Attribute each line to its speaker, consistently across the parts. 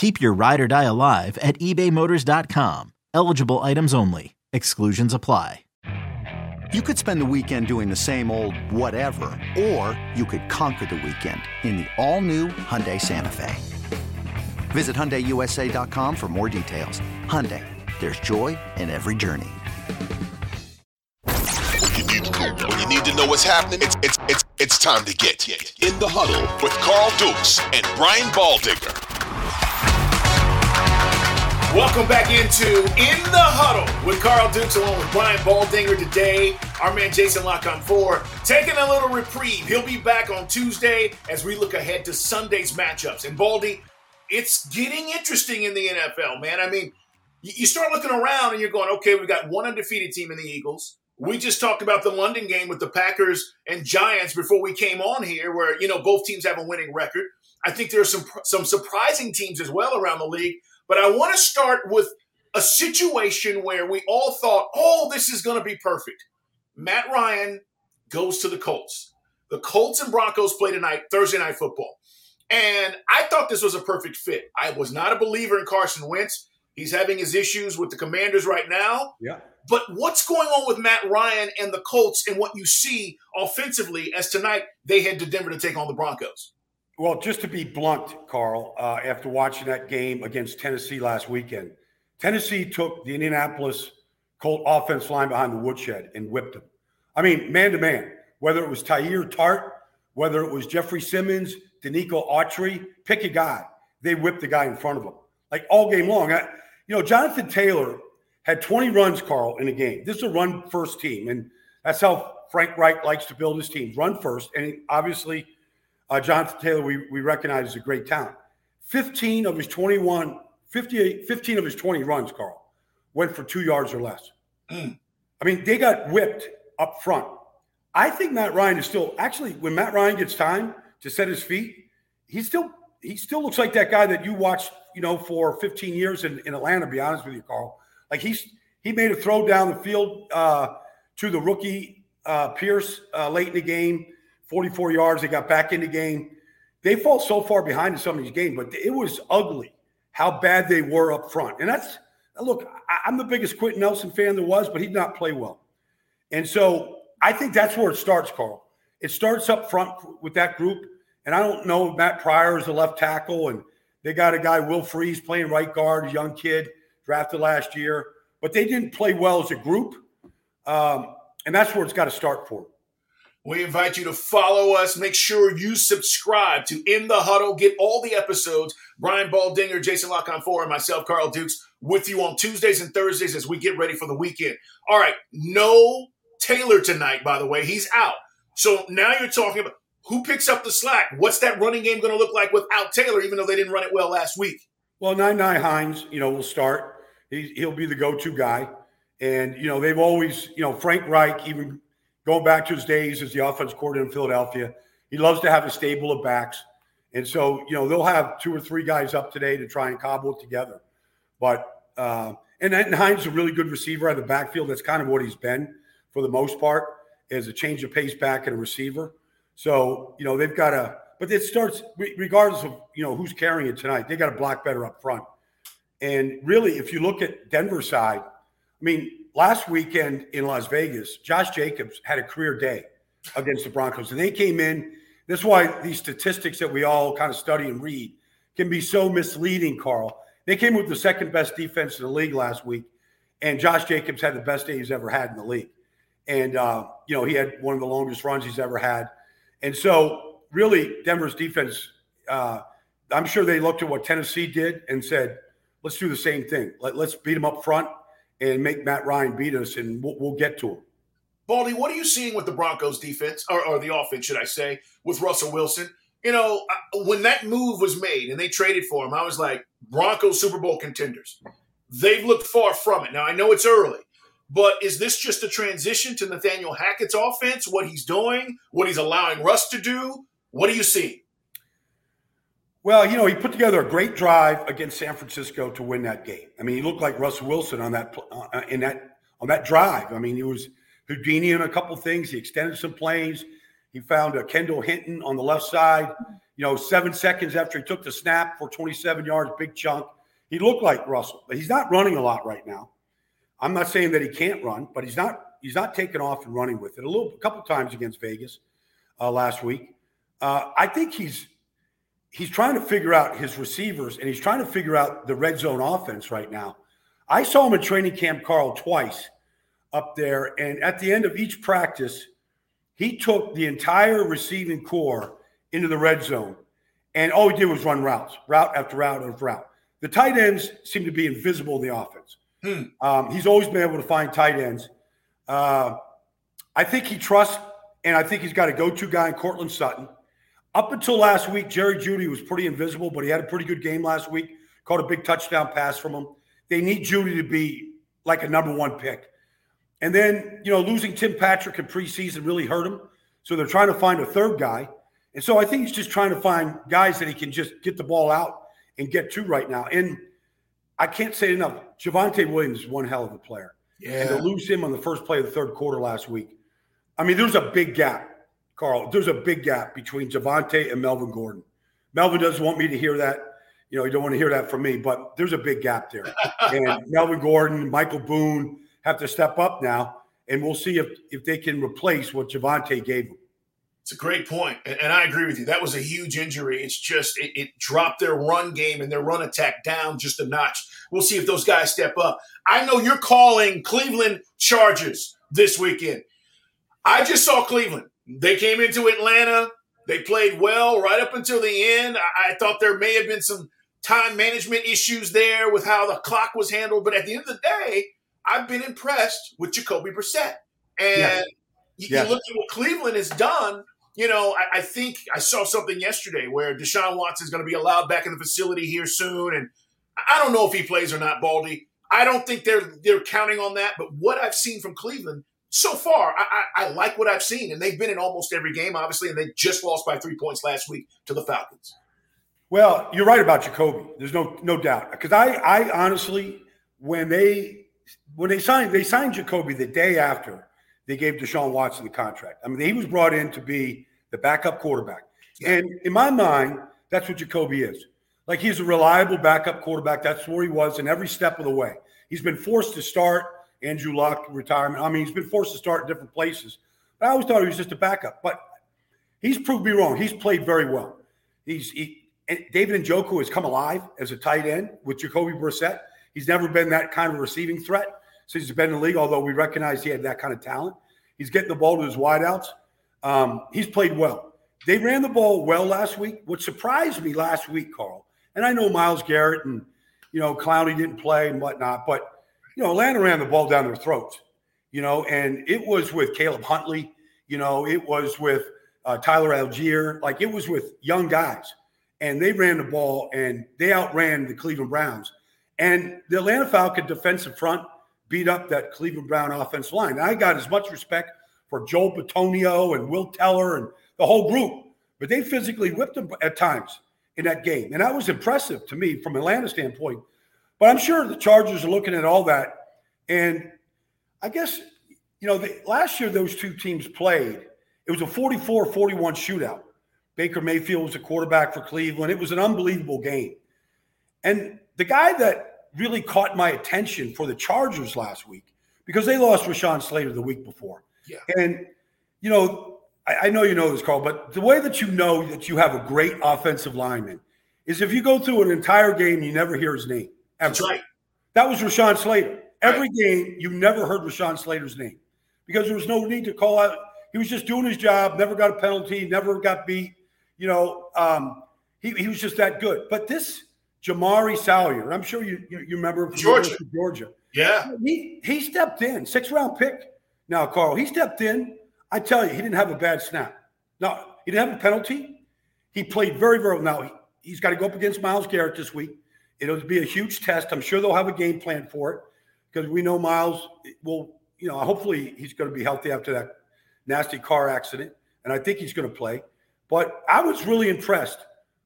Speaker 1: Keep your ride or die alive at ebaymotors.com. Eligible items only. Exclusions apply.
Speaker 2: You could spend the weekend doing the same old whatever, or you could conquer the weekend in the all-new Hyundai Santa Fe. Visit HyundaiUSA.com for more details. Hyundai, there's joy in every journey.
Speaker 3: When you need to, when you need to know what's happening, it's it's it's it's time to get in the huddle with Carl Dukes and Brian Baldinger.
Speaker 4: Welcome back into In the Huddle with Carl Dukes along with Brian Baldinger today. Our man Jason La Canfora, taking a little reprieve. He'll be back on Tuesday as we look ahead to Sunday's matchups. And Baldy, it's getting interesting in the NFL, man. I mean, you start looking around and you're going, okay, we've got one undefeated team in the Eagles. We just talked about the London game with the Packers and Giants before we came on here, where you know both teams have a winning record. I think there are some some surprising teams as well around the league. But I want to start with a situation where we all thought, oh, this is going to be perfect. Matt Ryan goes to the Colts. The Colts and Broncos play tonight, Thursday night football. And I thought this was a perfect fit. I was not a believer in Carson Wentz. He's having his issues with the commanders right now.
Speaker 5: Yeah.
Speaker 4: But what's going on with Matt Ryan and the Colts and what you see offensively as tonight they head to Denver to take on the Broncos?
Speaker 5: Well, just to be blunt, Carl, uh, after watching that game against Tennessee last weekend, Tennessee took the Indianapolis Colt offense line behind the woodshed and whipped them. I mean, man to man, whether it was Teair Tart, whether it was Jeffrey Simmons, Denico Autry, pick a guy. They whipped the guy in front of them, like all game long. I, you know, Jonathan Taylor had 20 runs, Carl, in a game. This is a run first team, and that's how Frank Reich likes to build his teams run first. And obviously – uh, Jonathan Taylor, we, we recognize as a great talent. 15 of his 21, 58, 15 of his 20 runs, Carl, went for two yards or less. Mm. I mean, they got whipped up front. I think Matt Ryan is still actually when Matt Ryan gets time to set his feet, he still he still looks like that guy that you watched, you know, for 15 years in, in Atlanta, be honest with you, Carl. Like he's he made a throw down the field uh, to the rookie uh, Pierce uh, late in the game 44 yards. They got back in the game. They fall so far behind in some of these games, but it was ugly how bad they were up front. And that's look, I'm the biggest Quenton Nelson fan there was, but he did not play well. And so I think that's where it starts, Carl. It starts up front with that group. And I don't know Matt Pryor is the left tackle, and they got a guy, Will Fries, playing right guard, a young kid drafted last year, but they didn't play well as a group. Um, and that's where it's got to start for.
Speaker 4: We invite you to follow us. Make sure you subscribe to In the Huddle. Get all the episodes. Brian Baldinger, Jason La Canfora, and myself, Carl Dukes, with you on Tuesdays and Thursdays as we get ready for the weekend. All right, no Taylor tonight, by the way. He's out. So now you're talking about who picks up the slack. What's that running game going to look like without Taylor, even though they didn't run it well last week?
Speaker 5: Well, Nyheim Hines, you know, will start. He, he'll be the go-to guy. And, you know, they've always, you know, Frank Reich, even going back to his days as the offense coordinator in Philadelphia. He loves to have a stable of backs. And so, you know, they'll have two or three guys up today to try and cobble it together. But, uh, and then Hines is a really good receiver of the backfield. That's kind of what he's been for the most part, as a change of pace back and a receiver. So, you know, they've got to, but it starts regardless of, you know, who's carrying it tonight, they got to block better up front. And really, if you look at Denver side, I mean, last weekend in Las Vegas, Josh Jacobs had a career day against the Broncos. And they came in. This is why these statistics that we all kind of study and read can be so misleading, Carl. They came with the second best defense in the league last week, and Josh Jacobs had the best day he's ever had in the league. and uh, you know he had one of the longest runs he's ever had. And so, really, Denver's defense. Uh, I'm sure they looked at what Tennessee did and said, "Let's do the same thing. Let, us beat them up front and make Matt Ryan beat us, and we'll, we'll get to him."
Speaker 4: Baldy, what are you seeing with the Broncos defense, or, or the offense, should I say, with Russell Wilson? You know, when that move was made and they traded for him, I was like, Broncos Super Bowl contenders. They've looked far from it. Now, I know it's early, but is this just a transition to Nathaniel Hackett's offense, what he's doing, what he's allowing Russ to do? What do you see?
Speaker 5: Well, you know, he put together a great drive against San Francisco to win that game. I mean, he looked like Russell Wilson on that uh, in that on that drive. I mean, he was Houdini in a couple things. He extended some plays. He found a Kendall Hinton on the left side. You know, seven seconds after he took the snap for 27 yards, big chunk. He looked like Russell, but he's not running a lot right now. I'm not saying that he can't run, but he's not he's not taking off and running with it. A little, a couple times against Vegas uh, last week. Uh, I think he's he's trying to figure out his receivers and he's trying to figure out the red zone offense right now. I saw him in training camp, Carl, twice up there. And at the end of each practice, he took the entire receiving core into the red zone. And all he did was run routes, route after route after route. The tight ends seem to be invisible in the offense. Hmm. Um, he's always been able to find tight ends. Uh, I think he trusts, and I think he's got a go to guy in Courtland Sutton. Up until last week, Jerry Jeudy was pretty invisible, but he had a pretty good game last week. Caught a big touchdown pass from him. They need Jeudy to be like a number one pick. And then, you know, losing Tim Patrick in preseason really hurt him. So they're trying to find a third guy. And so I think he's just trying to find guys that he can just get the ball out and get to right now. And I can't say enough. Javonte Williams is one hell of a player. Yeah. And to lose him on the first play of the third quarter last week. I mean, there's a big gap, Carl. There's a big gap between Javonte and Melvin Gordon. Melvin doesn't want me to hear that. You know, you don't want to hear that from me, but there's a big gap there. and Melvin Gordon, Michael Boone, have to step up now, and we'll see if if they can replace what Javonte gave them.
Speaker 4: It's a great point, and I agree with you. That was a huge injury. It's just it, it, dropped their run game and their run attack down just a notch. We'll see if those guys step up. I know you're calling Cleveland Chargers this weekend. I just saw Cleveland. They came into Atlanta. They played well right up until the end. I, I thought there may have been some time management issues there with how the clock was handled, but at the end of the day, I've been impressed with Jacoby Brissett. And yeah. You, yeah. you, look at what Cleveland has done. You know, I, I, think I saw something yesterday where Deshaun Watson is going to be allowed back in the facility here soon. And I don't know if he plays or not, Baldy. I don't think they're they're counting on that. But what I've seen from Cleveland so far, I, I, I like what I've seen. And they've been in almost every game, obviously, and they just lost by three points last week to the Falcons.
Speaker 5: Well, you're right about Jacoby. There's no no doubt. Because I, I honestly, when they when they signed they signed Jacoby the day after they gave Deshaun Watson the contract. I mean, he was brought in to be the backup quarterback. And in my mind, that's what Jacoby is. Like he's a reliable backup quarterback. That's where he was in every step of the way. He's been forced to start Andrew Luck retirement. I mean, he's been forced to start in different places. But I always thought he was just a backup. But he's proved me wrong. He's played very well. He's he, David Njoku has come alive as a tight end with Jacoby Brissett. He's never been that kind of receiving threat since he's been in the league, although we recognize he had that kind of talent. He's getting the ball to his wideouts. Um, he's played well. They ran the ball well last week. What surprised me last week, Carl, and I know Myles Garrett and you know Clowney didn't play and whatnot, but you know Atlanta ran the ball down their throats. You know, and it was with Caleb Huntley. You know, it was with uh, Tyler Allgeier, Like it was with young guys, and they ran the ball and they outran the Cleveland Browns. And the Atlanta Falcon defensive front beat up that Cleveland Brown offensive line. I got as much respect for Joel Bitonio and Will Teller and the whole group, but they physically whipped them at times in that game. And that was impressive to me from Atlanta standpoint. But I'm sure the Chargers are looking at all that. And I guess, you know, the, last year those two teams played, it was a 44 41 shootout. Baker Mayfield was a quarterback for Cleveland. It was an unbelievable game. And the guy that really caught my attention for the Chargers last week because they lost Rashawn Slater the week before. Yeah. And, you know, I, I, know you know this, Carl, but the way that you know that you have a great offensive lineman is if you go through an entire game, you never hear his name. Ever.
Speaker 4: That's right.
Speaker 5: That was Rashawn Slater. Every right. game, you never heard Rashawn Slater's name because there was no need to call out. He was just doing his job, never got a penalty, never got beat. You know, um, he, he was just that good. But this Jamaree Salyer, I'm sure you, you, you remember from
Speaker 4: Georgia.
Speaker 5: Georgia.
Speaker 4: Yeah.
Speaker 5: He, he stepped in, six round pick. Now, Carl, he stepped in. I tell you, he didn't have a bad snap. No, he didn't have a penalty. He played very, very well. Now, he, he's got to go up against Myles Garrett this week. It'll be a huge test. I'm sure they'll have a game plan for it because we know Myles will, you know, hopefully he's going to be healthy after that nasty car accident. And I think he's going to play. But I was really impressed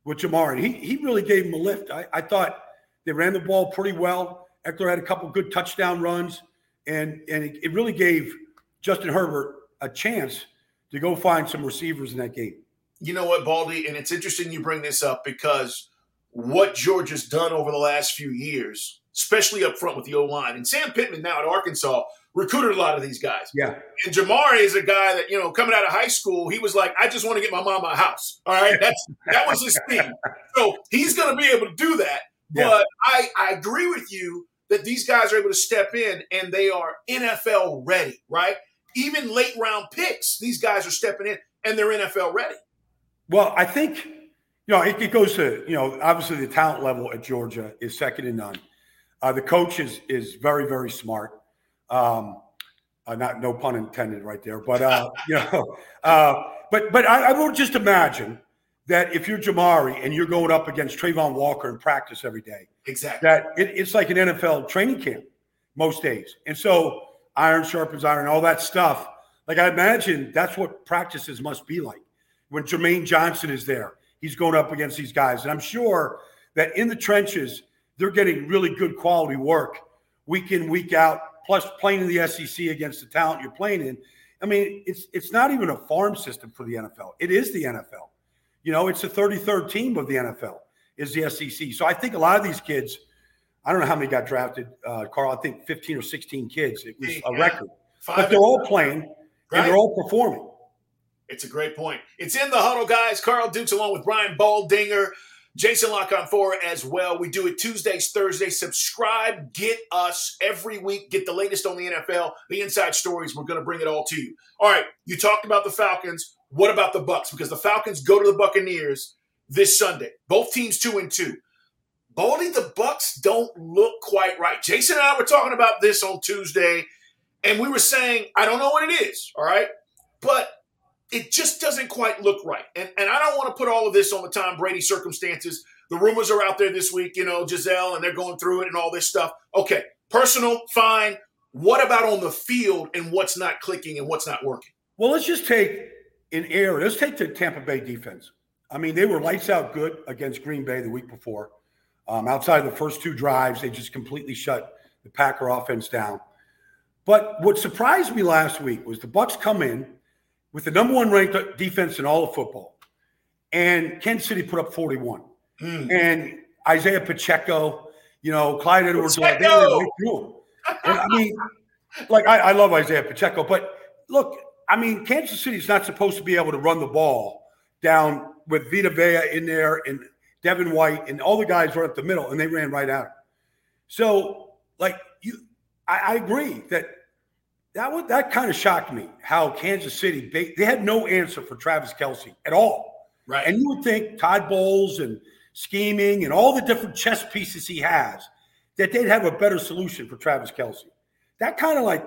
Speaker 5: with Jamar. He, he really gave him a lift. I, I thought they ran the ball pretty well. Ekeler had a couple good touchdown runs, and, and it, it really gave Justin Herbert a chance to go find some receivers in that game.
Speaker 4: You know what, Baldy? And it's interesting you bring this up because what Georgia's done over the last few years, especially up front with the O line, and Sam Pittman now at Arkansas recruited a lot of these guys.
Speaker 5: Yeah.
Speaker 4: And Jamaree is a guy that, you know, coming out of high school, he was like, I just want to get my mama a house. All right. That's that was his thing. So he's gonna be able to do that.
Speaker 5: Yeah.
Speaker 4: But I, I agree with you that these guys are able to step in and they are NFL ready, right? Even late round picks, these guys are stepping in and they're NFL ready.
Speaker 5: Well, I think, you know, it, it goes to, you know, obviously the talent level at Georgia is second to none. Uh, the coach is, is very, very smart. Um, uh, not no pun intended right there, but uh, you know, uh, but but I, I would just imagine that if you're Jamaree and you're going up against Travon Walker in practice every day,
Speaker 4: Exactly.
Speaker 5: that it, it's like an NFL training camp most days, and so iron sharpens iron, all that stuff. Like I imagine that's what practices must be like when Jermaine Johnson is there. He's going up against these guys, and I'm sure that in the trenches they're getting really good quality work week in week out plus playing in the SEC against the talent you're playing in. I mean, it's it's not even a farm system for the NFL. It is the NFL. You know, it's the 33rd team of the NFL is the SEC. So I think a lot of these kids, I don't know how many got drafted, uh, Carl. I think 15 or 16 kids. It was a
Speaker 4: Yeah.
Speaker 5: record,
Speaker 4: Five
Speaker 5: but they're all playing and they're all performing.
Speaker 4: It's a great point. It's in the huddle, guys. Carl Dukes along with Brian Baldinger, Jason La Canfora as well. We do it Tuesdays, Thursdays. Subscribe, get us every week. Get the latest on the NFL, the inside stories. We're going to bring it all to you. All right, you talked about the Falcons. What about the Bucks? Because the Falcons go to the Buccaneers this Sunday. Both teams two and two. Baldy, the Bucks don't look quite right. Jason and I were talking about this on Tuesday, and we were saying, I don't know what it is, all right? But it just doesn't quite look right. And and I don't want to put all of this on the Tom Brady circumstances. The rumors are out there this week, you know, Gisele, and they're going through it and all this stuff. Okay, personal, fine. What about on the field and what's not clicking and what's not working?
Speaker 5: Well, let's just take an air. Let's take the Tampa Bay defense. I mean, they were lights out good against Green Bay the week before. Um, outside of the first two drives, they just completely shut the Packer offense down. But what surprised me last week was the Bucks come in with the number one ranked defense in all of football, and Kansas City put up 41.
Speaker 4: Hmm.
Speaker 5: And Isaiah Pacheco, you know, Clyde Edwards, they
Speaker 4: Pacheco!
Speaker 5: ran right through him. And, I mean, like I, I love Isaiah Pacheco, but look, I mean, Kansas City's not supposed to be able to run the ball down with Vita Vea in there and Devin White and all the guys right up the middle, and they ran right out. So, like you, I, I agree that that would that kind of shocked me how Kansas City they, had no answer for Travis Kelce at all.
Speaker 4: Right.
Speaker 5: And you would think Todd Bowles and scheming and all the different chess pieces he has, that they'd have a better solution for Travis Kelce. That kind of like,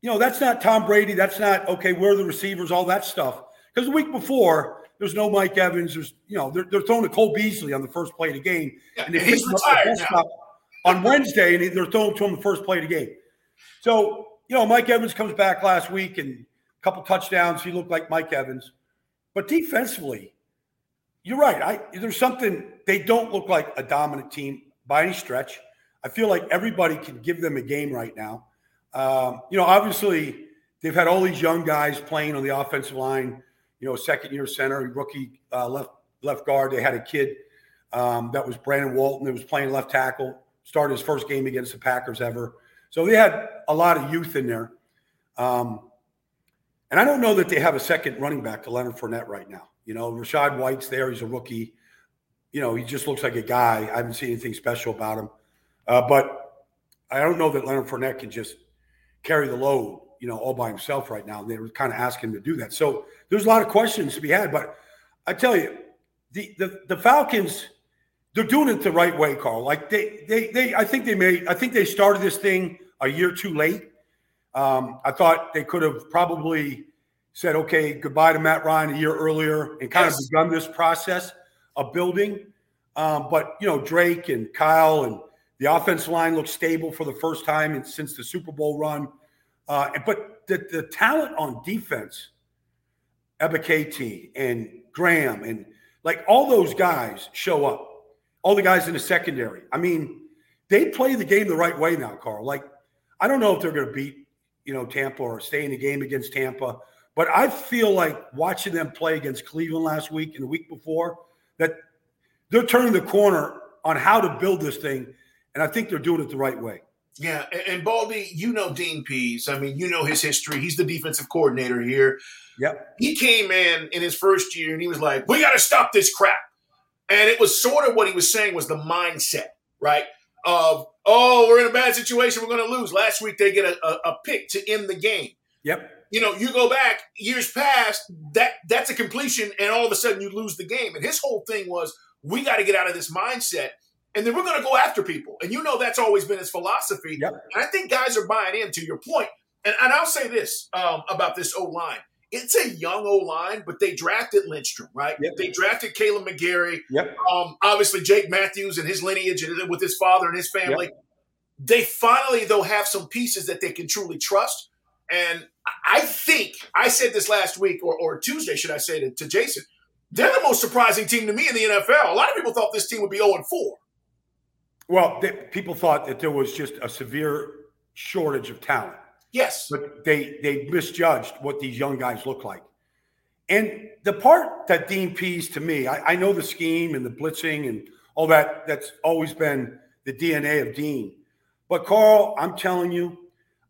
Speaker 5: you know, that's not Tom Brady. That's not, okay, where are the receivers, all that stuff. Because the week before, there's no Mike Evans. There's, you know, they're, they're throwing to Cole Beasley on the first play of the game.
Speaker 4: Yeah,
Speaker 5: and they
Speaker 4: he's
Speaker 5: up the
Speaker 4: retired now.
Speaker 5: on Wednesday, and they're throwing to him the first play of the game. So, you know, Mike Evans comes back last week and a couple touchdowns. He looked like Mike Evans. But defensively, you're right. I there's something they don't look like a dominant team by any stretch. I feel like everybody can give them a game right now. Um, you know, obviously they've had all these young guys playing on the offensive line. You know, second year center, rookie uh, left left guard. They had a kid um, that was Brandon Walton that was playing left tackle. Started his first game against the Packers ever. So they had a lot of youth in there. Um, and I don't know that they have a second running back to Leonard Fournette right now. You know, Rachaad White's there. He's a rookie. You know, he just looks like a guy. I haven't seen anything special about him. Uh, but I don't know that Leonard Fournette can just carry the load, you know, all by himself right now. They were kind of asking him to do that. So there's a lot of questions to be had. But I tell you, the the, the Falcons, they're doing it the right way, Carl. Like they they they I think they made I think they started this thing a year too late. Um, I thought they could have probably said, okay, goodbye to Matt Ryan a year earlier and kind yes. of begun this process of building. Um, but you know, Drake and Kyle and the offensive line looks stable for the first time in, since the Super Bowl run. Uh, but the, the talent on defense, Ebiketie and Graham and like all those guys show up. All the guys in the secondary. I mean, they play the game the right way now, Carl. Like, I don't know if they're going to beat, you know, Tampa or stay in the game against Tampa, but I feel like watching them play against Cleveland last week and the week before that they're turning the corner on how to build this thing, and I think they're doing it the right way.
Speaker 4: Yeah, and Baldy, you know Dean Pees. I mean, you know his history. He's the defensive coordinator here.
Speaker 5: Yep.
Speaker 4: He came in in his first year and he was like, "We got to stop this crap." And it was sort of what he was saying was the mindset, right? Of, "Oh, we're in a bad situation. We're going to lose." Last week they get a, a, a pick to end the game.
Speaker 5: Yep.
Speaker 4: You know, you go back years past, that that's a completion, and all of a sudden you lose the game. And his whole thing was, "We got to get out of this mindset." and then we're going to go after people. And you know that's always been his philosophy.
Speaker 5: Yep.
Speaker 4: And I think guys are buying in to your point. And, and I'll say this um, about this O line. It's a young O line, but they drafted Lindstrom, right?
Speaker 5: Yep.
Speaker 4: They drafted Kaleb McGary.
Speaker 5: Yep.
Speaker 4: Um, obviously, Jake Matthews and his lineage and with his father and his family. Yep. They finally, though, have some pieces that they can truly trust. And I think, I said this last week or, or Tuesday, should I say, to, to Jason, they're the most surprising team to me in the NFL. A lot of people thought this team would be 0 4.
Speaker 5: Well, they, people thought that there was just a severe shortage of talent.
Speaker 4: Yes,
Speaker 5: but they they misjudged what these young guys look like. And the part that Dean Pees to me, I, I know the scheme and the blitzing and all that. That's always been the DNA of Dean. But Carl, I'm telling you,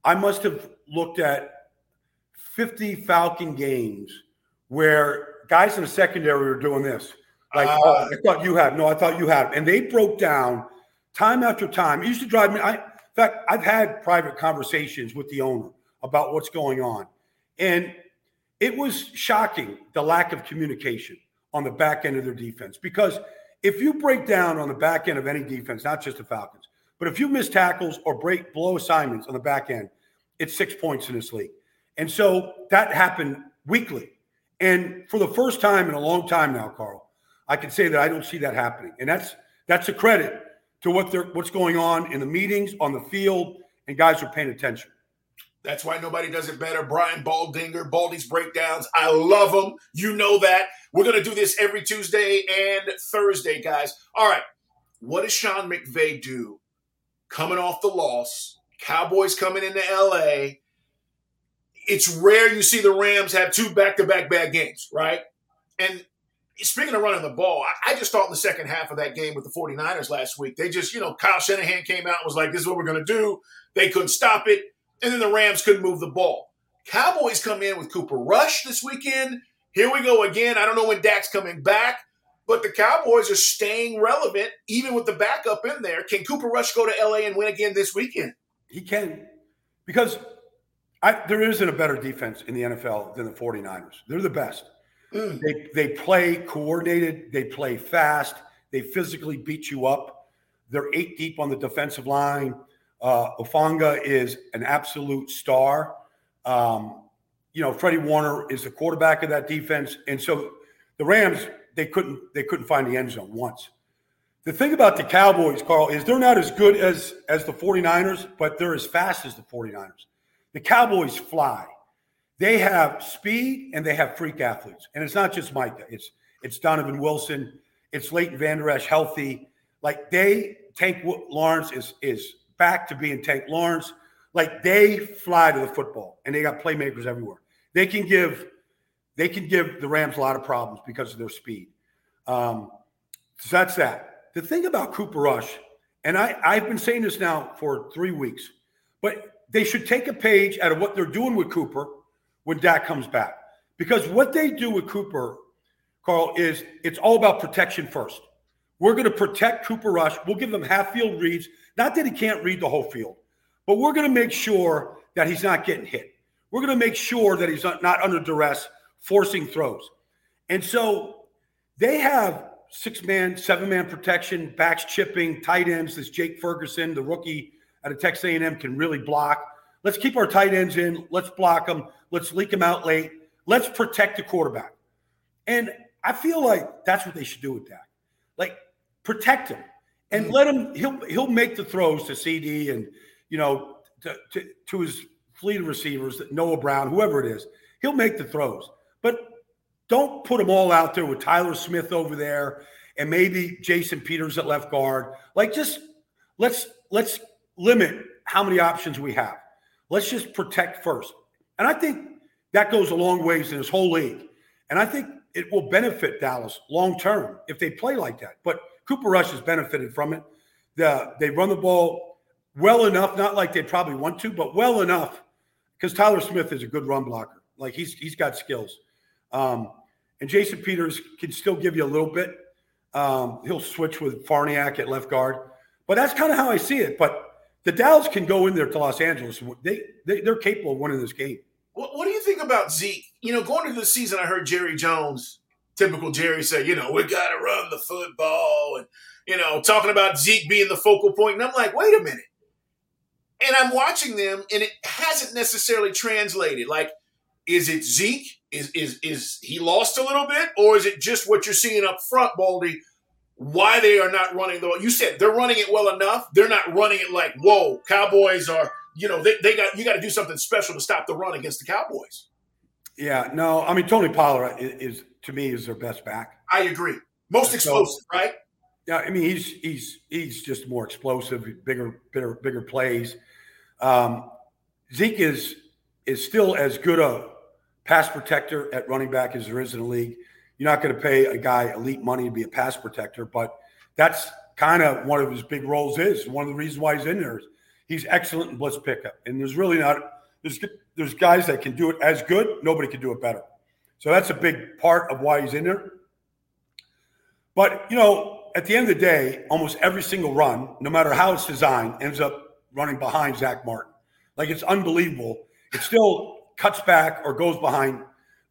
Speaker 5: I must have looked at 50 Falcon games where guys in the secondary were doing this. Like, uh, oh, I thought you had. No, I thought you had. And they broke down time after time. It used to drive me. I, in fact, I've had private conversations with the owner about what's going on. And it was shocking the lack of communication on the back end of their defense. Because if you break down on the back end of any defense, not just the Falcons, but if you miss tackles or break blow assignments on the back end, it's six points in this league. And so that happened weekly. And for the first time in a long time now, Carl, I can say that I don't see that happening. And that's that's a credit to what they're what's going on in the meetings on the field, and guys are paying attention.
Speaker 4: That's why nobody does it better. Brian Baldinger, Baldy's breakdowns. I love them. You know that. We're to do this every Tuesday and Thursday, guys. All right. What does Sean McVay do coming off the loss? Cowboys coming into LA. It's rare you see the Rams have two back to back bad games, right? And speaking of running the ball, I, I, just thought in the second half of that game with the 49ers last week, they just, you know, Kyle Shanahan came out and was like, this is what we're going to do. They couldn't stop it. And then the Rams couldn't move the ball. Cowboys come in with Cooper Rush this weekend. Here we go again. I don't know when Dak's coming back, but the Cowboys are staying relevant even with the backup in there. Can Cooper Rush go to LA and win again this weekend?
Speaker 5: He can because I, there isn't a better defense in the NFL than the 49ers. They're the best. They they play coordinated. They play fast. They physically beat you up. They're eight deep on the defensive line. Uh, Hufanga is an absolute star. Um, you know, Freddie Warner is the quarterback of that defense, and so the Rams they couldn't they couldn't find the end zone once. The thing about the Cowboys, Carl, is they're not as good as as the 49ers, but they're as fast as the 49ers. The Cowboys fly. They have speed and they have freak athletes. And it's not just Micah. It's it's Donovan Wilson. It's Leighton Vander Esch healthy. Like they Tank Lawrence is is back to being Tank Lawrence. Like they fly to the football and they got playmakers everywhere. They can give they can give the Rams a lot of problems because of their speed. Um, so that's that. The thing about Cooper Rush, and I, I've been saying this now for three weeks, but they should take a page out of what they're doing with Cooper when Dak comes back. Because what they do with Cooper, Carl, is it's all about protection first. We're going to protect Cooper Rush. We'll give him half field reads. Not that he can't read the whole field, but we're going to make sure that he's not getting hit. We're going to make sure that he's not under duress, forcing throws. And so they have six man, seven man protection, backs chipping, tight ends. This Jake Ferguson, the rookie out of Texas A&M, can really block. Let's keep our tight ends in. Let's block them. Let's leak them out late. Let's protect the quarterback. And I feel like that's what they should do with that. Like protect him and let him. He'll he'll make the throws to CD and you know to, to, to his fleet of receivers, Noah Brown, whoever it is. He'll make the throws, but don't put them all out there with Tyler Smith over there and maybe Jason Peters at left guard. Like just let's let's limit how many options we have. Let's just protect first. And I think that goes a long ways in this whole league. And I think it will benefit Dallas long term if they play like that. But Cooper Rush has benefited from it. The, they run the ball well enough, not like they probably want to, but well enough because Tyler Smith is a good run blocker. Like he's he's got skills. Um, and Jason Peters can still give you a little bit. Um, he'll switch with Farniak at left guard, but that's kind of how I see it. But the Dallas can go in there to Los Angeles. They, they they're capable of winning this game.
Speaker 4: What, what do you think about Zeke? You know, going into the season, I heard Jerry Jones, typical Jerry, say, you know, we got to run the football, and you know, talking about Zeke being the focal point. and I'm like, wait a minute. And I'm watching them, and it hasn't necessarily translated. Like, is it Zeke? Is is is he lost a little bit, or is it just what you're seeing up front, Baldy? Why they are not running the? You said they're running it well enough. They're not running it like whoa. Cowboys are you know, they, they got you got to do something special to stop the run against the Cowboys.
Speaker 5: Yeah, no, I mean Tony Pollard is, is to me is their best back.
Speaker 4: I agree. Most explosive, so, right?
Speaker 5: Yeah, I mean he's he's he's just more explosive, bigger, bigger, bigger plays. Um, Zeke is is still as good a pass protector at running back as there is in the league. You're not going to pay a guy elite money to be a pass protector, but that's kind of one of his big roles. Is one of the reasons why he's in there he's excellent in blitz pickup. And there's really not there's there's guys that can do it as good. Nobody can do it better. So that's a big part of why he's in there. But you know, at the end of the day, almost every single run, no matter how it's designed, ends up running behind Zack Martin. Like it's unbelievable. It still cuts back or goes behind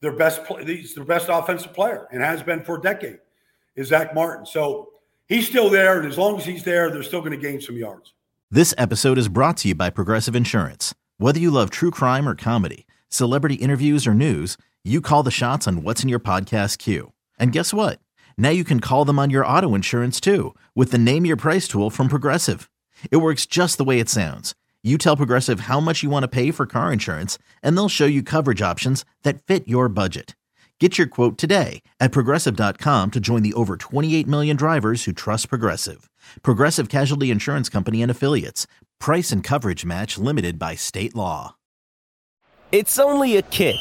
Speaker 5: their best. He's their best offensive player and has been for a decade. Is Zack Martin. So he's still there, and as long as he's there, they're still going to gain some yards.
Speaker 1: This episode is brought to you by Progressive Insurance. Whether you love true crime or comedy, celebrity interviews or news, you call the shots on what's in your podcast queue. And guess what? Now you can call them on your auto insurance too with the Name Your Price tool from Progressive. It works just the way it sounds. You tell Progressive how much you want to pay for car insurance, and they'll show you coverage options that fit your budget. Get your quote today at progressive.com to join the over 28 million drivers who trust Progressive. Progressive Casualty Insurance Company and Affiliates. Price and coverage match limited by state law.
Speaker 6: It's only a kick,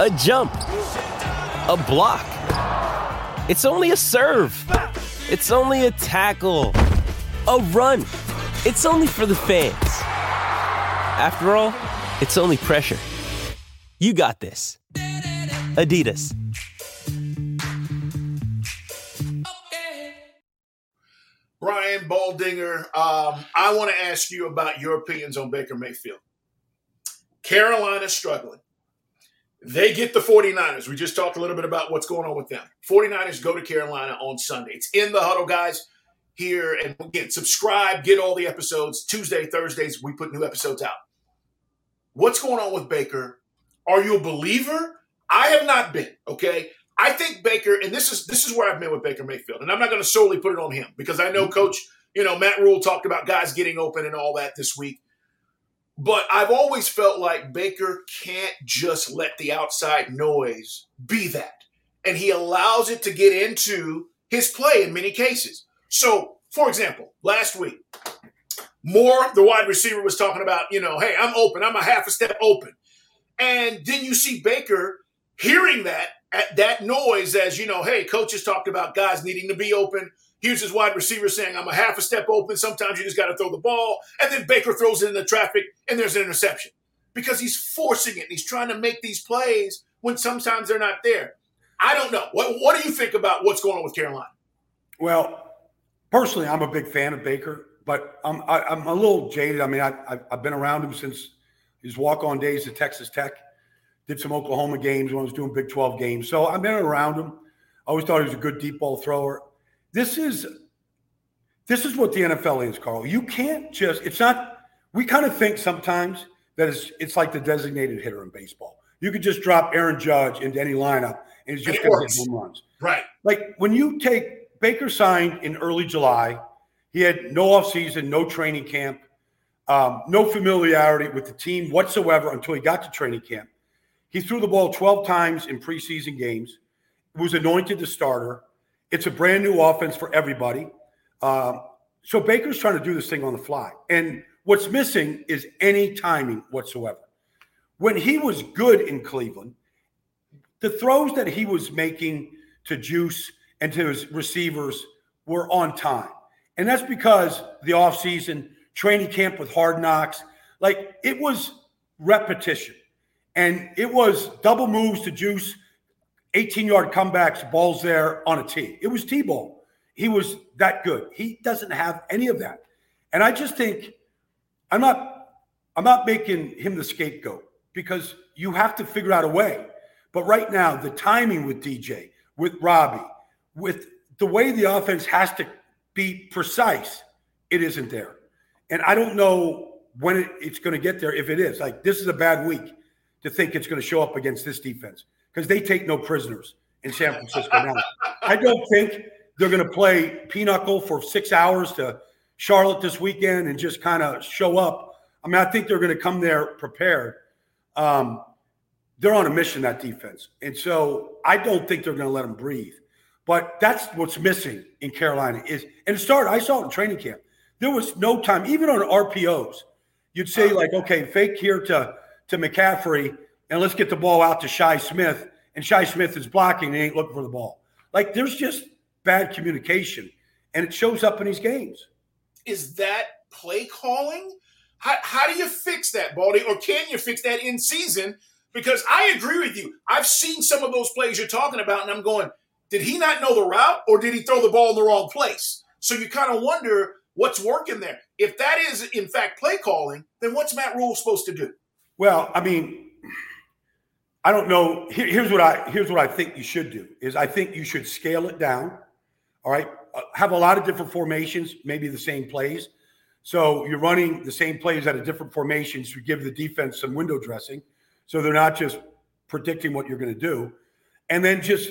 Speaker 6: a jump, a block. It's only a serve. It's only a tackle, a run. It's only for the fans. After all, it's only pressure. You got this. Adidas.
Speaker 4: Brian Baldinger, um, I want to ask you about your opinions on Baker Mayfield. Carolina struggling. They get the 49ers. We just talked a little bit about what's going on with them. 49ers go to Carolina on Sunday. It's in the huddle, guys. Here and again, subscribe, get all the episodes. Tuesday, Thursdays, we put new episodes out. What's going on with Baker? Are you a believer? I have not been, okay? I think Baker, and this is this is where I've been with Baker Mayfield, and I'm not going to solely put it on him because I know mm-hmm. Coach, you know, Matt Rhule talked about guys getting open and all that this week. But I've always felt like Baker can't just let the outside noise be that. And he allows it to get into his play in many cases. So, for example, last week, Moore, the wide receiver, was talking about, you know, hey, I'm open. I'm a half a step open. And then you see Baker hearing that at that noise as, you know, hey, coaches talked about guys needing to be open. Here's his wide receiver saying, I'm a half a step open. Sometimes you just got to throw the ball. And then Baker throws it in the traffic and there's an interception because he's forcing it and he's trying to make these plays when sometimes they're not there. I don't know. What, what do you think about what's going on with Carolina?
Speaker 5: Well, personally, I'm a big fan of Baker but I'm I, am i am a little jaded. I mean, I, I've been around him since his walk on days at Texas Tech. Did some Oklahoma games when I was doing Big 12 games. So I've been around him. I always thought he was a good deep ball thrower. This is this is what the NFL is, Carl. You can't just. It's not. We kind of think sometimes that it's it's like the designated hitter in baseball. You could just drop Aaron Judge into any lineup and he's just going to hit home runs.
Speaker 4: Right.
Speaker 5: Like when you take Baker signed in early July, he had no offseason, no training camp, um, no familiarity with the team whatsoever until he got to training camp. He threw the ball 12 times in preseason games, was anointed the starter. It's a brand new offense for everybody. Um, so Baker's trying to do this thing on the fly. And what's missing is any timing whatsoever. When he was good in Cleveland, the throws that he was making to Juice and to his receivers were on time. And that's because the offseason, training camp with hard knocks, like it was repetition. And it was double moves to Juice, 18 yard comebacks, balls there on a tee. It was T ball. He was that good. He doesn't have any of that. And I just think I'm not I'm not making him the scapegoat because you have to figure out a way. But right now, the timing with DJ, with Robbie, with the way the offense has to be precise, it isn't there. And I don't know when it, it's going to get there if it is. Like, this is a bad week to think it's going to show up against this defense because they take no prisoners in San Francisco now. I don't think they're going to play pinochle for six hours to Charlotte this weekend and just kind of show up. I mean, I think they're going to come there prepared. Um, they're on a mission, that defense. And so I don't think they're going to let them breathe. But that's what's missing in Carolina is, and it started, I saw it in training camp. There was no time, even on RPOs, you'd say like, okay, fake here to, to McCaffrey, and let's get the ball out to Shi Smith. And Shi Smith is blocking and ain't looking for the ball. Like there's just bad communication, and it shows up in these games.
Speaker 4: Is that play calling? How, how do you fix that, Baldy? Or can you fix that in season? Because I agree with you. I've seen some of those plays you're talking about, and I'm going, did he not know the route or did he throw the ball in the wrong place? So you kind of wonder what's working there. If that is, in fact, play calling, then what's Matt Rhule supposed to do?
Speaker 5: Well, I mean, I don't know. Here, here's what I here's what I think you should do is I think you should scale it down. All right, uh, have a lot of different formations, maybe the same plays. So you're running the same plays at a different formations to give the defense some window dressing, so they're not just predicting what you're going to do, and then just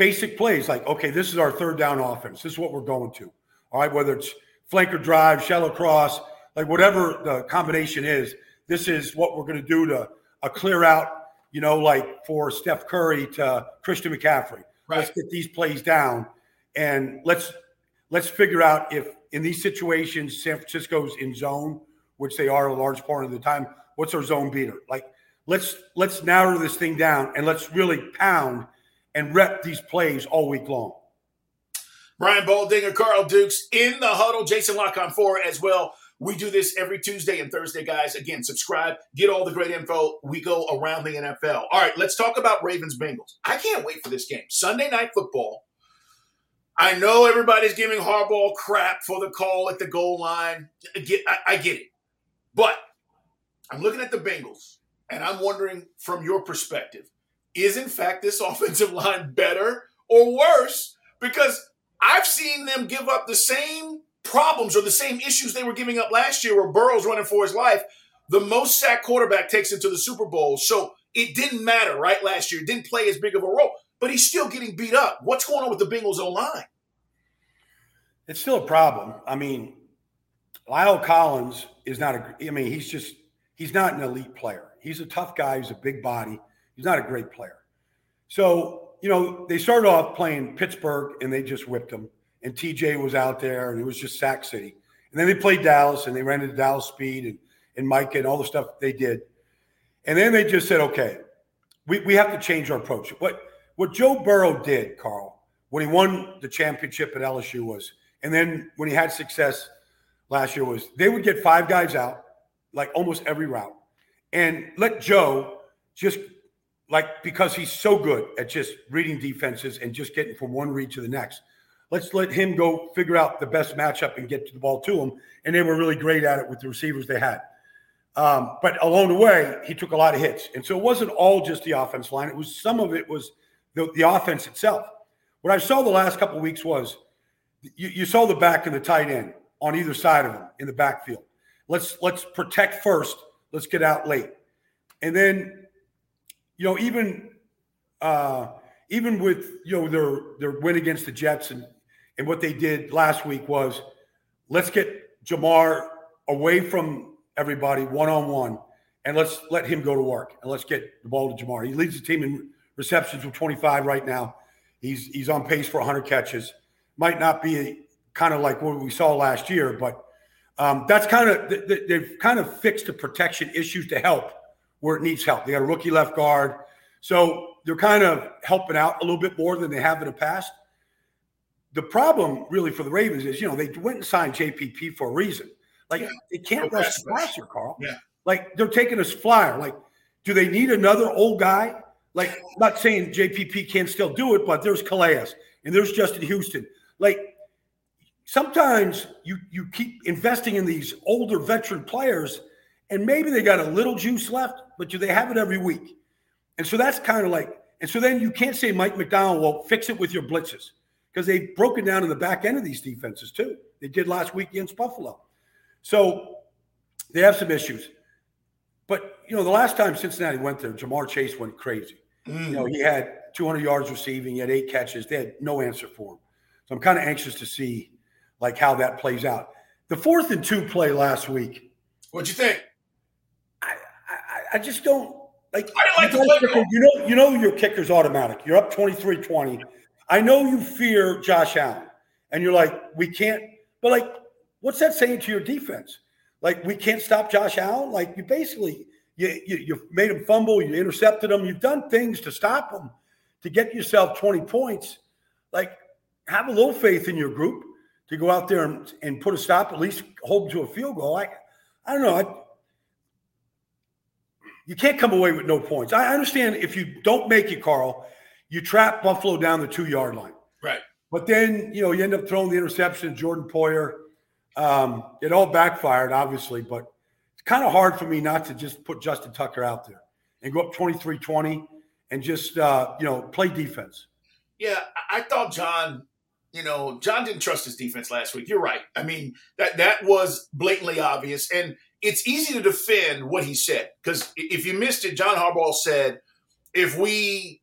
Speaker 5: basic plays like, okay, this is our third down offense. This is what we're going to. All right, whether it's flanker drive, shallow cross, like whatever the combination is, this is what we're going to do to a clear out, you know, like for Steph Curry to Christian McCaffrey. Right. Let's get these plays down and let's let's figure out if in these situations San Francisco's in zone, which they are a large part of the time, what's our zone beater? Like let's let's narrow this thing down and let's really pound – and rep these plays all week long.
Speaker 4: Brian Baldinger, Carl Dukes in the huddle, Jason La Canfora as well. We do this every Tuesday and Thursday, guys. Again, subscribe, get all the great info. We go around the NFL. All right, let's talk about Ravens Bengals. I can't wait for this game. Sunday night football. I know everybody's giving Harbaugh crap for the call at the goal line. I get, I, I get it. But I'm looking at the Bengals, and I'm wondering from your perspective is in fact this offensive line better or worse? Because I've seen them give up the same problems or the same issues they were giving up last year where Burrow's running for his life. The most sack quarterback takes it to the Super Bowl. So it didn't matter, right? Last year, it didn't play as big of a role, but he's still getting beat up. What's going on with the Bengals O line?
Speaker 5: It's still a problem. I mean, La'el Collins is not a, I mean, he's just, he's not an elite player. He's a tough guy. He's a big body. He's not a great player. So, you know, they started off playing Pittsburgh and they just whipped them. And TJ was out there and it was just sack city. And then they played Dallas and they ran into Dallas speed and, and Mike and all the stuff they did. And then they just said, okay, we, we have to change our approach. What what Joe Burrow did, Carl, when he won the championship at LSU was, and then when he had success last year was they would get five guys out, like almost every route, and let Joe just like because he's so good at just reading defenses and just getting from one read to the next. Let's let him go figure out the best matchup and get the ball to him. And they were really great at it with the receivers they had. Um, but along the way, he took a lot of hits. And so it wasn't all just the offense line. It was some of it was the, the offense itself. What I saw the last couple of weeks was you, you saw the back and the tight end on either side of him in the backfield. Let's let's protect first. Let's get out late. And then, you know, even uh, even with you know their their win against the Jets and and what they did last week was let's get Ja'Marr away from everybody one on one and let's let him go to work and let's get the ball to Ja'Marr. He leads the team in receptions with 25 right now. He's he's on pace for 100 catches. Might not be kind of like what we saw last year, but um, that's kind of they've kind of fixed the protection issues to help where it needs help. They got a rookie left guard, so they're kind of helping out a little bit more than they have in the past the problem really for the Ravens is, you know, they went and signed JPP for a reason. Like yeah. they can't no rush the passer, Carl.
Speaker 4: Yeah.
Speaker 5: Like they're taking a flyer. Like, do they need another old guy? Like, I'm not saying JPP can't still do it, but there's Calais and there's Justin Houston. Like, sometimes you you keep investing in these older veteran players, and maybe they got a little juice left, but do they have it every week? And so that's kind of like, and so then you can't say Mike Macdonald, well, fix it with your blitzes because they've broken down in the back end of these defenses too. They did last week against Buffalo. So they have some issues. But, you know, the last time Cincinnati went there, Ja'Marr Chase went crazy. Mm. You know, he had 200 yards receiving, he had eight catches. They had no answer for him. So I'm kind of anxious to see like how that plays out. The fourth and two play last week.
Speaker 4: What'd you think?
Speaker 5: I, just don't like.
Speaker 4: I didn't like the
Speaker 5: play. You know, you know your kicker's automatic. You're up 23-20 I know you fear Josh Allen, and you're like, we can't. But like, what's that saying to your defense? Like, we can't stop Josh Allen. Like, you basically you you, you made him fumble, you intercepted him, you've done things to stop him to get yourself 20 points. Like, have a little faith in your group to go out there and, and put a stop, at least hold to a field goal. I, I don't know. I, you can't come away with no points. I understand if you don't make it, Carl, you trap Buffalo down the two yard line.
Speaker 4: Right.
Speaker 5: But then, you know, you end up throwing the interception, Jordan Poyer. Um, it all backfired, obviously, but it's kind of hard for me not to just put Justin Tucker out there and go up 23 20 and just, uh, you know, play defense.
Speaker 4: Yeah, I thought John, you know, John didn't trust his defense last week. You're right. I mean, that that was blatantly obvious. And it's easy to defend what he said because if you missed it, John Harbaugh said, if we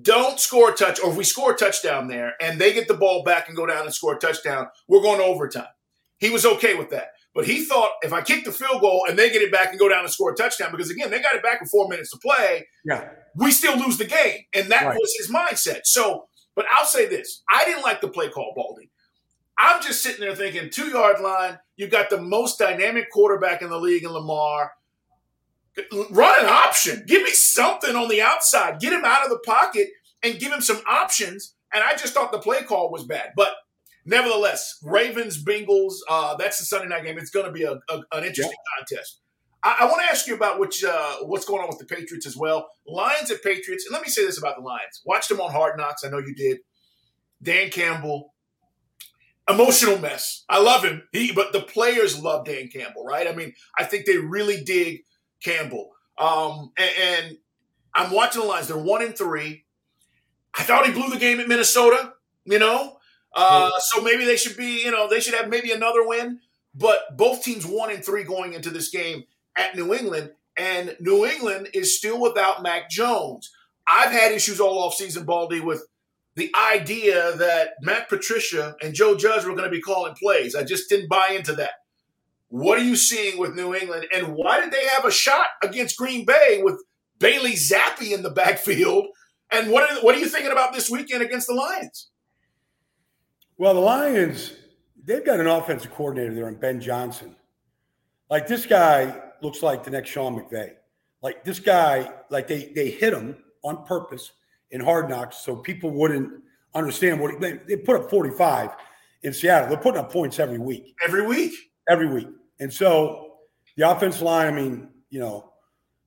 Speaker 4: don't score a touch, or if we score a touchdown there and they get the ball back and go down and score a touchdown, we're going to overtime. He was okay with that. But he thought if I kick the field goal and they get it back and go down and score a touchdown, because again, they got it back with four minutes to play,
Speaker 5: yeah.
Speaker 4: we still lose the game. And that right. was his mindset. So, but I'll say this I didn't like the play call, Baldy. I'm just sitting there thinking, two yard line, you've got the most dynamic quarterback in the league in Lamar. Run an option. Give me something on the outside. Get him out of the pocket and give him some options. And I just thought the play call was bad. But nevertheless, Ravens, Bengals, uh, that's the Sunday night game. It's going to be a, a, an interesting yeah. contest. I, I want to ask you about which uh, what's going on with the Patriots as well. Lions at Patriots. And let me say this about the Lions. Watched them on Hard Knocks. I know you did. Dan Campbell, emotional mess. I love him. He, but the players love Dan Campbell, right? I mean, I think they really dig Campbell. Um, and, and, I'm watching the lines. They're one and three. I thought he blew the game at Minnesota. You know, uh, so maybe they should be. You know, they should have maybe another win. But both teams one and three going into this game at New England, and New England is still without Mac Jones. I've had issues all offseason, Baldy, with the idea that Matt Patricia and Joe Judge were going to be calling plays. I just didn't buy into that. What are you seeing with New England? And why did they have a shot against Green Bay with Bailey Zappe in the backfield? And what are, what are you thinking about this weekend against the Lions?
Speaker 5: Well, the Lions, they've got an offensive coordinator there in Ben Johnson. Like this guy looks like the next Sean McVay. Like this guy, like they they hit him on purpose in hard knocks so people wouldn't understand what they, they put up 45 in Seattle. They're putting up points every week.
Speaker 4: Every week.
Speaker 5: Every week. And so the offensive line, I mean, you know,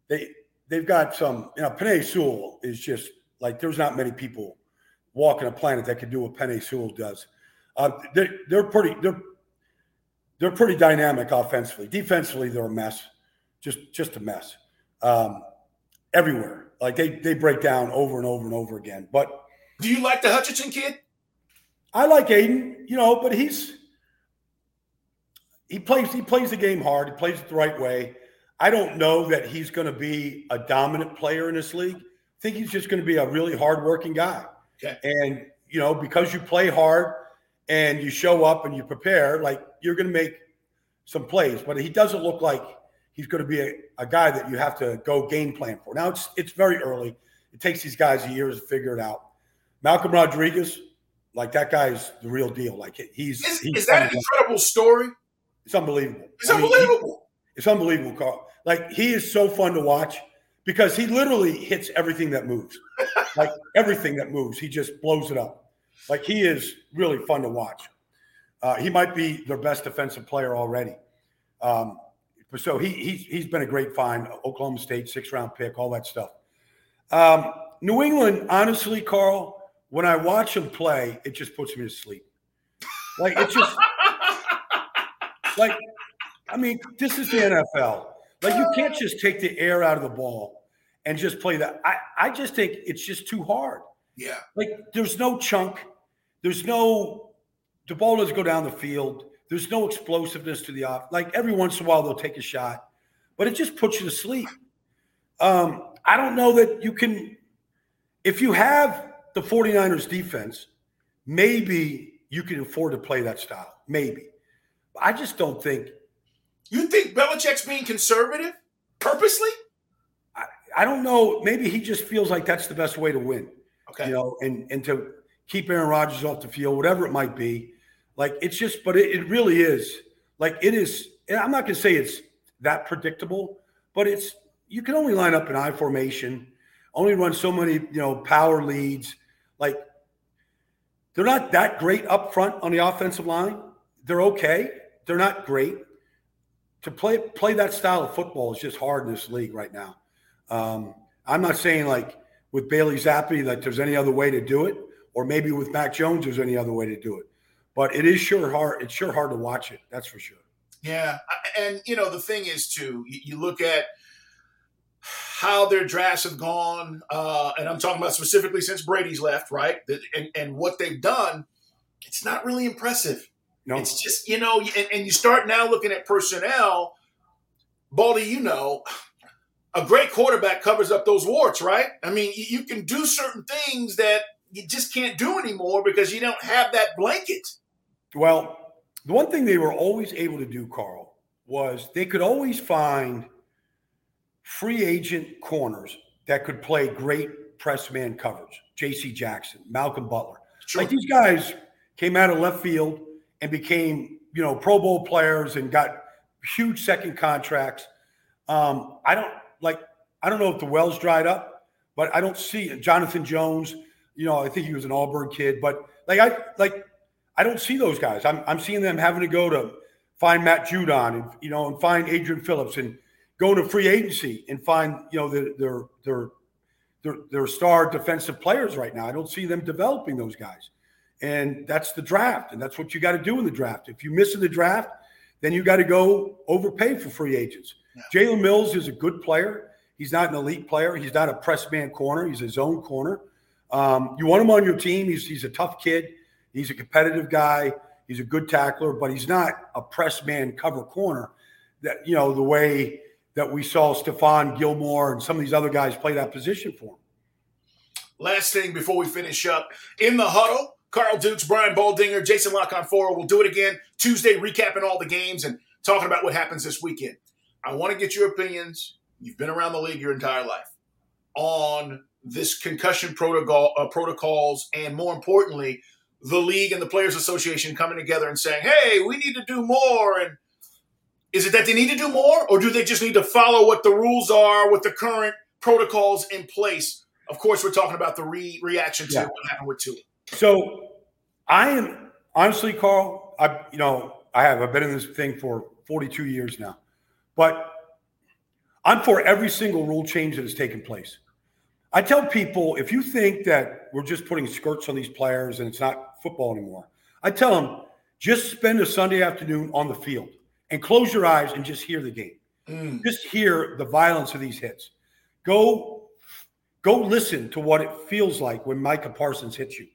Speaker 5: they they've got some, you know, Penei Sewell is just like there's not many people walking a planet that can do what Penei Sewell does. Uh, they're, they're pretty they're they're pretty dynamic offensively. Defensively, they're a mess, just just a mess um, everywhere. Like they they break down over and over and over again. But
Speaker 4: do you like the Hutchinson kid?
Speaker 5: I like Aidan, you know, but he's he plays he plays the game hard. He plays it the right way. I don't know that he's going to be a dominant player in this league. I think he's just going to be a really hardworking guy.
Speaker 4: Okay.
Speaker 5: And you know, because you play hard and you show up and you prepare, like you're going to make some plays. But he doesn't look like he's going to be a, a guy that you have to go game plan for. Now it's it's very early. It takes these guys years to figure it out. Malcolm Rodriguez, like that guy's the real deal. Like he's
Speaker 4: is,
Speaker 5: he's
Speaker 4: is that an incredible story?
Speaker 5: It's unbelievable.
Speaker 4: It's I mean, unbelievable.
Speaker 5: He, it's unbelievable, Carl. Like he is so fun to watch because he literally hits everything that moves. like everything that moves, he just blows it up. Like he is really fun to watch. Uh, he might be their best defensive player already. Um, so he, he's he's been a great find. Oklahoma State six round pick, all that stuff. Um, New England, honestly, Carl, when I watch him play, it just puts me to sleep. Like it just like I mean, this is the NFL. Like you can't just take the air out of the ball and just play that. I, I just think it's just too hard.
Speaker 4: Yeah.
Speaker 5: Like there's no chunk. There's no the ball doesn't go down the field. There's no explosiveness to the off. Like every once in a while they'll take a shot, but it just puts you to sleep. Um, I don't know that you can if you have the 49ers defense, maybe you can afford to play that style. Maybe. I just don't think.
Speaker 4: You think Belichick's being conservative purposely?
Speaker 5: I, I don't know. Maybe he just feels like that's the best way to win.
Speaker 4: Okay.
Speaker 5: You know, and and to keep Aaron Rodgers off the field, whatever it might be. Like it's just, but it, it really is. Like it is. I'm not going to say it's that predictable, but it's you can only line up in I formation, only run so many you know power leads. Like they're not that great up front on the offensive line. They're okay. They're not great. To play play that style of football is just hard in this league right now. Um, I'm not saying like with Bailey Zappe that there's any other way to do it, or maybe with Mac Jones there's any other way to do it. But it is sure hard. It's sure hard to watch it. That's for sure.
Speaker 4: Yeah, and you know the thing is too. You look at how their drafts have gone, uh, and I'm talking about specifically since Brady's left, right? And, and what they've done, it's not really impressive. No. It's just, you know, and, and you start now looking at personnel. Baldy, you know, a great quarterback covers up those warts, right? I mean, you, you can do certain things that you just can't do anymore because you don't have that blanket.
Speaker 5: Well, the one thing they were always able to do, Carl, was they could always find free agent corners that could play great press man coverage. J.C. Jackson, Malcolm Butler. Sure. Like these guys came out of left field and became, you know, Pro Bowl players and got huge second contracts. Um, I don't like. I don't know if the wells dried up, but I don't see Jonathan Jones. You know, I think he was an Auburn kid, but like I like I don't see those guys. I'm I'm seeing them having to go to find Matt Judon and you know and find Adrian Phillips and go to free agency and find you know their their their their, their star defensive players right now. I don't see them developing those guys. And that's the draft. And that's what you got to do in the draft. If you miss in the draft, then you got to go overpay for free agents. Yeah. Jalen Mills is a good player. He's not an elite player. He's not a press man corner. He's his own corner. Um, you want him on your team. He's, he's a tough kid. He's a competitive guy. He's a good tackler, but he's not a press man cover corner that, you know, the way that we saw Stephon Gilmore and some of these other guys play that position for him.
Speaker 4: Last thing before we finish up in the huddle, Carl Dukes, Brian Baldinger, Jason Lock on four. We'll do it again Tuesday, recapping all the games and talking about what happens this weekend. I want to get your opinions. You've been around the league your entire life on this concussion protocol uh, protocols, and more importantly, the league and the Players Association coming together and saying, "Hey, we need to do more." And is it that they need to do more, or do they just need to follow what the rules are with the current protocols in place? Of course, we're talking about the re- reaction to yeah. what happened with Tua.
Speaker 5: So I am honestly, Carl, I you know, I have I've been in this thing for 42 years now. But I'm for every single rule change that has taken place. I tell people if you think that we're just putting skirts on these players and it's not football anymore, I tell them just spend a Sunday afternoon on the field and close your eyes and just hear the game. Mm. Just hear the violence of these hits. Go, go listen to what it feels like when Micah Parsons hits you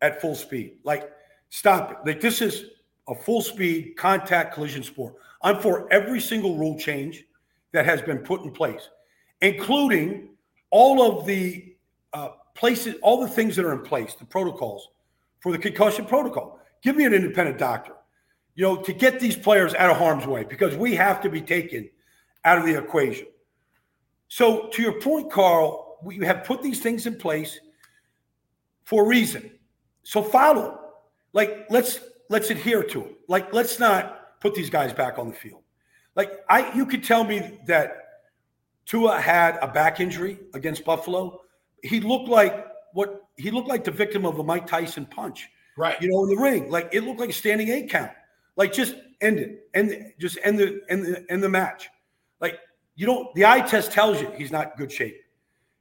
Speaker 5: at full speed. Like, stop it. Like this is a full speed contact collision sport. I'm for every single rule change that has been put in place, including all of the uh, places, all the things that are in place, the protocols for the concussion protocol. Give me an independent doctor, you know, to get these players out of harm's way because we have to be taken out of the equation. So, to your point, Carl, we have put these things in place for a reason. So follow. Like, let's let's adhere to it. Like, let's not put these guys back on the field. Like, I you could tell me that Tua had a back injury against Buffalo. He looked like what he looked like the victim of a Mike Tyson punch.
Speaker 4: Right.
Speaker 5: You know, in the ring. Like it looked like a standing eight count. Like just end it. and just end the end the end the match. Like you don't the eye test tells you he's not good shape.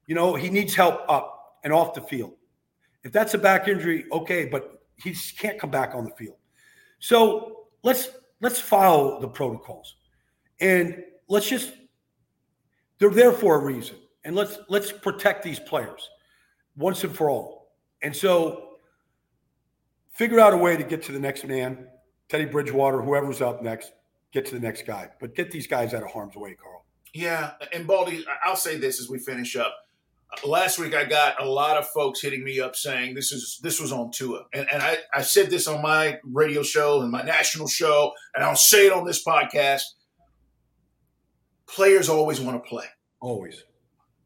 Speaker 5: You know, he needs help up and off the field. If that's a back injury, okay, but he can't come back on the field. So let's let's follow the protocols. And let's just they're there for a reason. And let's let's protect these players once and for all. And so figure out a way to get to the next man, Teddy Bridgewater, whoever's up next, get to the next guy. But get these guys out of harm's way, Carl.
Speaker 4: Yeah. And Baldy, I'll say this as we finish up. Last week I got a lot of folks hitting me up saying this is this was on Tua. And, and I, I said this on my radio show and my national show, and I'll say it on this podcast. Players always want to play.
Speaker 5: Always.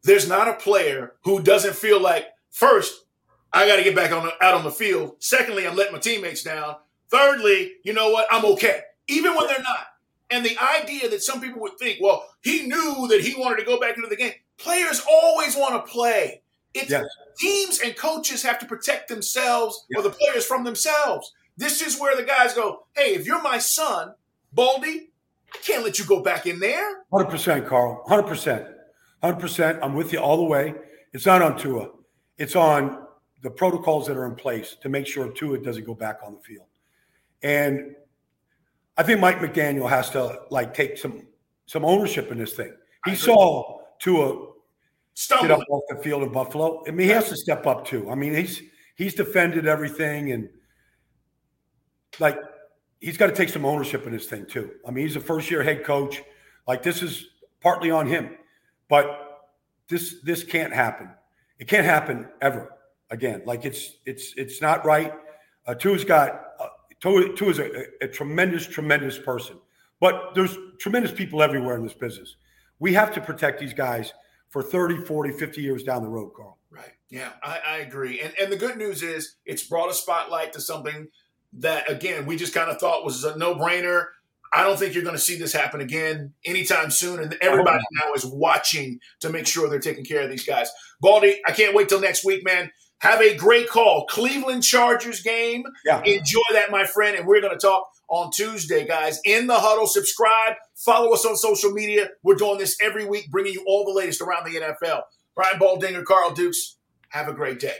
Speaker 4: There's not a player who doesn't feel like first, I got to get back on the, out on the field. Secondly, I'm letting my teammates down. Thirdly, you know what? I'm okay, even when they're not. And the idea that some people would think, well, he knew that he wanted to go back into the game. Players always want to play. It's yes. teams and coaches have to protect themselves yes. or the players from themselves. This is where the guys go, hey, if you're my son, Baldy, I can't let you go back in there.
Speaker 5: 100%, Carl. 100%. 100%. I'm with you all the way. It's not on Tua. It's on the protocols that are in place to make sure Tua doesn't go back on the field. And I think Mike McDaniel has to like take some some ownership in this thing. He saw Tua Stumble. get up off the field in Buffalo. I mean, he has to step up too. I mean, he's he's defended everything and like he's got to take some ownership in this thing too. I mean, he's a first year head coach. Like this is partly on him, but this this can't happen. It can't happen ever again. Like it's it's it's not right. Uh, Tua's got uh, is a, a tremendous, tremendous person, but there's tremendous people everywhere in this business. We have to protect these guys for 30, 40, 50 years down the road, Carl.
Speaker 4: Right. Yeah, I, I agree. And and the good news is it's brought a spotlight to something that again we just kind of thought was a no brainer. I don't think you're going to see this happen again anytime soon. And everybody oh. now is watching to make sure they're taking care of these guys. Baldy, I can't wait till next week, man. Have a great call. Cleveland Chargers game. Yeah. Enjoy that, my friend. And we're going to talk on Tuesday, guys. In the huddle, subscribe, follow us on social media. We're doing this every week, bringing you all the latest around the NFL. Brian Baldinger, Carl Dukes. Have a great day.